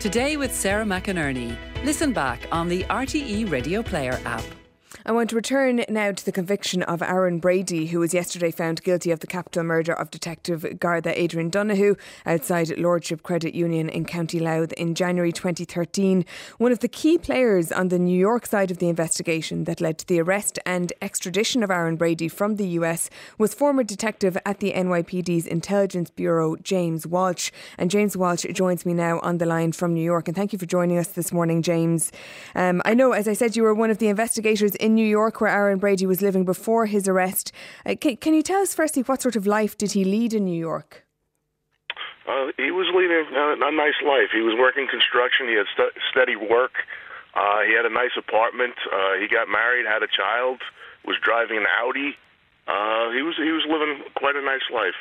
Today with Sarah McInerney. Listen back on the RTE Radio Player app. I want to return now to the conviction of Aaron Brady, who was yesterday found guilty of the capital murder of Detective Garda Adrian Donohoe outside Lordship Credit Union in County Louth in January 2013. One of the key players on the New York side of the investigation that led to the arrest and extradition of Aaron Brady from the US was former detective at the NYPD's Intelligence Bureau, James Walsh. And James Walsh joins me now on the line from New York. And thank you for joining us this morning, James. Um, I know, as I said, you were one of the investigators in New York where Aaron Brady was living before his arrest. Uh, can, can, you tell us firstly what sort of life did he lead in New York? Uh, he was leading a, a, nice life. He was working construction. He had st- steady work. Uh, he had a nice apartment. Uh, he got married, had a child, was driving an Audi. Uh, he was he was living quite a nice life.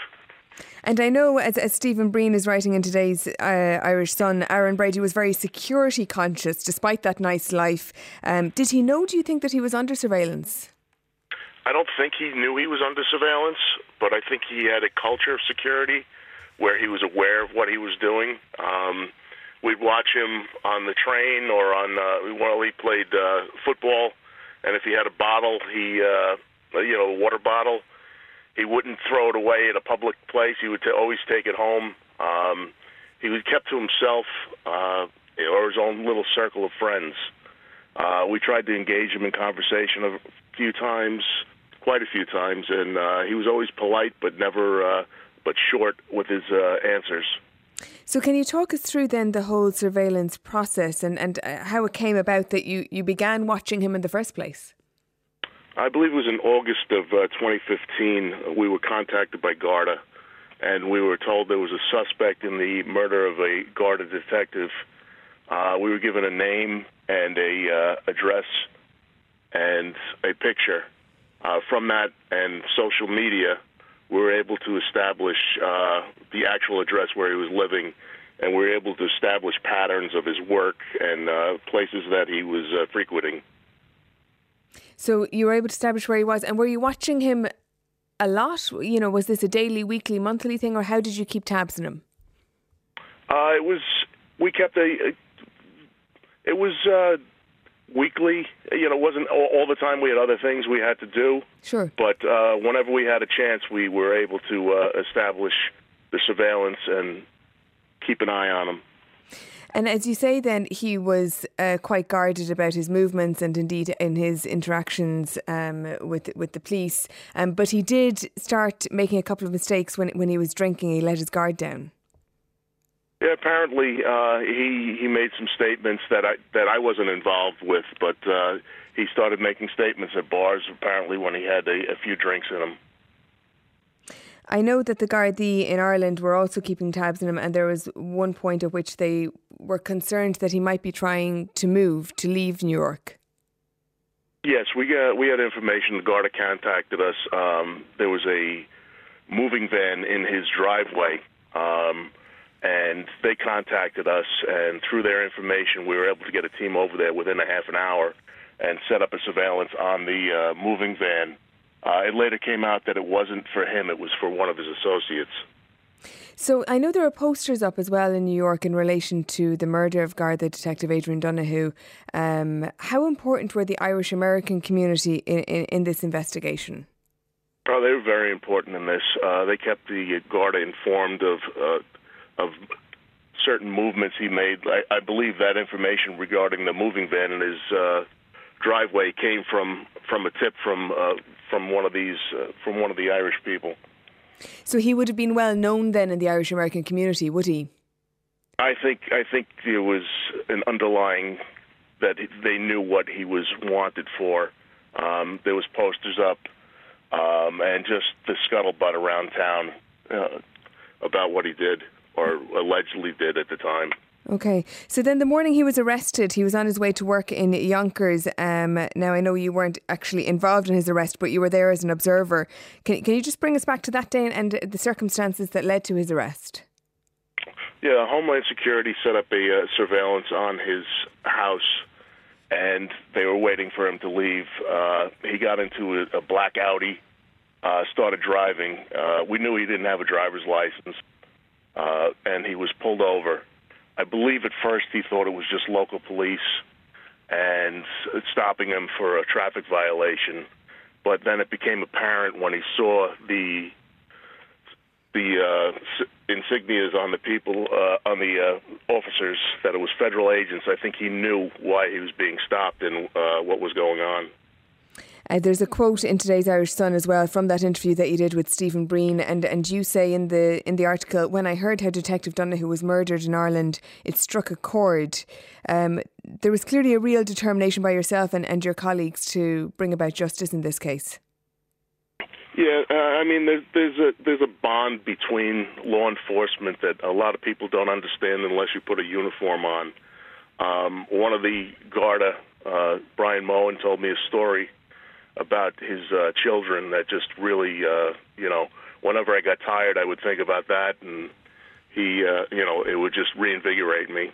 And I know, as, as Stephen Breen is writing in today's uh, Irish Sun, Aaron Brady was very security conscious despite that nice life. Um, did he know, do you think, that he was under surveillance? I don't think he knew he was under surveillance, but I think he had a culture of security where he was aware of what he was doing. Um, we'd watch him on the train or on uh, while he played uh, football, and if he had a bottle, he uh, you know a water bottle, he wouldn't throw it away at a public place. He would t- always take it home. Um, he was kept to himself uh, or his own little circle of friends. Uh, we tried to engage him in conversation a few times, quite a few times, and uh, he was always polite but never, uh, but short with his uh, answers. So, can you talk us through then the whole surveillance process and, and uh, how it came about that you, you began watching him in the first place? I believe it was in August of uh, 2015. We were contacted by Garda, and we were told there was a suspect in the murder of a Garda detective. Uh, we were given a name and a uh, address and a picture. Uh, from that and social media, we were able to establish uh, the actual address where he was living, and we were able to establish patterns of his work and uh, places that he was uh, frequenting. So you were able to establish where he was, and were you watching him a lot? You know, was this a daily, weekly, monthly thing, or how did you keep tabs on him? Uh, it was we kept a. It was uh, weekly. You know, it wasn't all, all, the time. We had other things we had to do. Sure. But uh, whenever we had a chance, we were able to uh, establish the surveillance and keep an eye on him. And as you say, then he was uh, quite guarded about his movements and indeed in his interactions um, with with the police. Um, but he did start making a couple of mistakes when when he was drinking. He let his guard down. Yeah, apparently uh, he he made some statements that I that I wasn't involved with, but uh, he started making statements at bars. Apparently, when he had a, a few drinks in him. I know that the Gardaí in Ireland were also keeping tabs on him, and there was one point at which they were concerned that he might be trying to move to leave New York. Yes, we got we had information. The Garda contacted us. Um, there was a moving van in his driveway, um, and they contacted us. And through their information, we were able to get a team over there within a half an hour and set up a surveillance on the uh, moving van uh, it later came out that it wasn't for him; it was for one of his associates. So I know there are posters up as well in New York in relation to the murder of Garda detective Adrian Donohoe. Um, how important were the Irish American community in, in, in, this investigation? Oh, they were very important in this. Uh, they kept the Garda informed of uh, of certain movements he made. I, I, believe that information regarding the moving van in his uh, driveway came from from a tip from uh, from one of these uh, from one of the Irish people. So he would have been well known then in the Irish American community, would he? I think I think there was an underlying that they knew what he was wanted for. Um, there was posters up, um, and just the scuttlebutt around town uh, about what he did or allegedly did at the time. Okay. So then the morning he was arrested, he was on his way to work in Yonkers. Um, now, I know you weren't actually involved in his arrest, but you were there as an observer. Can, can you just bring us back to that day and the circumstances that led to his arrest? Yeah, Homeland Security set up a uh, surveillance on his house, and they were waiting for him to leave. Uh, he got into a, a black Audi, uh, started driving. Uh, we knew he didn't have a driver's license, uh, and he was pulled over I believe at first he thought it was just local police and stopping him for a traffic violation. But then it became apparent when he saw the the uh, insignias on the people uh, on the uh, officers that it was federal agents. I think he knew why he was being stopped and uh, what was going on. Uh, there's a quote in today's Irish Sun as well from that interview that you did with Stephen Breen, and, and you say in the in the article, when I heard how Detective Donohoe was murdered in Ireland, it struck a chord. Um, there was clearly a real determination by yourself and, and your colleagues to bring about justice in this case. Yeah, uh, I mean, there's there's a there's a bond between law enforcement that a lot of people don't understand unless you put a uniform on. Um, one of the Garda, uh, Brian Moen, told me a story about his uh, children that just really, uh, you know, whenever I got tired, I would think about that, and he, uh, you know, it would just reinvigorate me.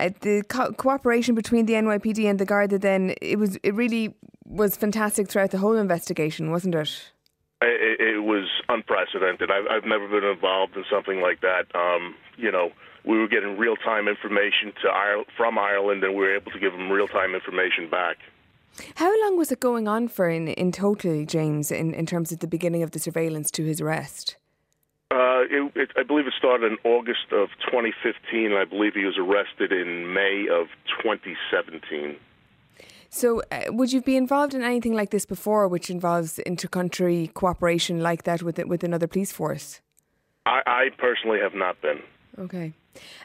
Uh, the co- cooperation between the NYPD and the Garda, then it was it really was fantastic throughout the whole investigation, wasn't it? It, it was unprecedented. I've, I've never been involved in something like that. Um, you know, we were getting real time information to Ireland, from Ireland, and we were able to give them real time information back. How long was it going on for in, in total, James, in, in terms of the beginning of the surveillance to his arrest? Uh, it, it, I believe it started in August of 2015. and I believe he was arrested in May of 2017. So, uh, would you be involved in anything like this before, which involves intercountry cooperation like that with with another police force? I, I personally have not been. Okay.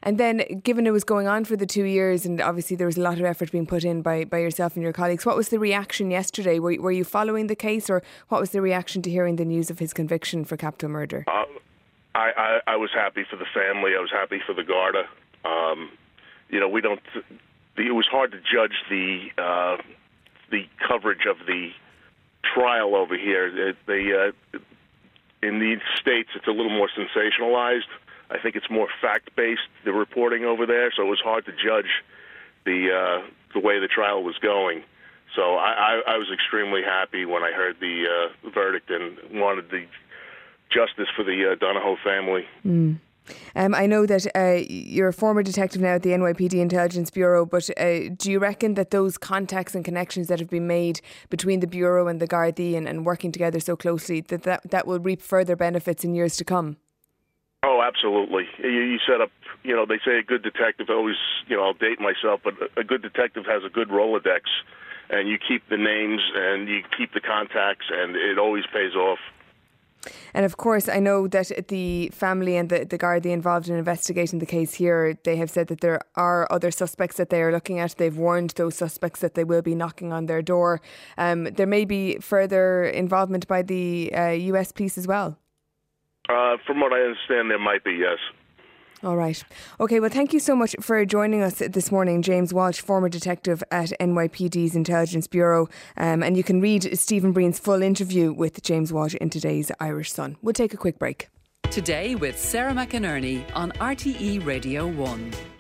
And then, given it was going on for the two years, and obviously there was a lot of effort being put in by, by yourself and your colleagues, what was the reaction yesterday? Were, were you following the case, or what was the reaction to hearing the news of his conviction for capital murder? Uh, I, I, I was happy for the family. I was happy for the Garda. Um, you know, we don't. It was hard to judge the uh, the coverage of the trial over here. They, uh, in the states, it's a little more sensationalized. I think it's more fact based the reporting over there, so it was hard to judge the uh, the way the trial was going. So I, I, I was extremely happy when I heard the uh, verdict and wanted the justice for the uh, Donohoe family. Mm. Um, I know that uh, you're a former detective now at the NYPD Intelligence Bureau, but uh, do you reckon that those contacts and connections that have been made between the Bureau and the Gardaí and, and working together so closely, that, that that will reap further benefits in years to come? Oh, absolutely. You, you set up, you know, they say a good detective always, you know, I'll date myself, but a good detective has a good Rolodex, and you keep the names and you keep the contacts, and it always pays off. And of course, I know that the family and the, the Gardaí involved in investigating the case here, they have said that there are other suspects that they are looking at. They've warned those suspects that they will be knocking on their door. Um, there may be further involvement by the uh, US police as well. Uh, from what I understand, there might be, yes. All right. Okay, well, thank you so much for joining us this morning, James Walsh, former detective at NYPD's Intelligence Bureau. Um, and you can read Stephen Breen's full interview with James Walsh in today's Irish Sun. We'll take a quick break. Today with Sarah McInerney on RTE Radio 1.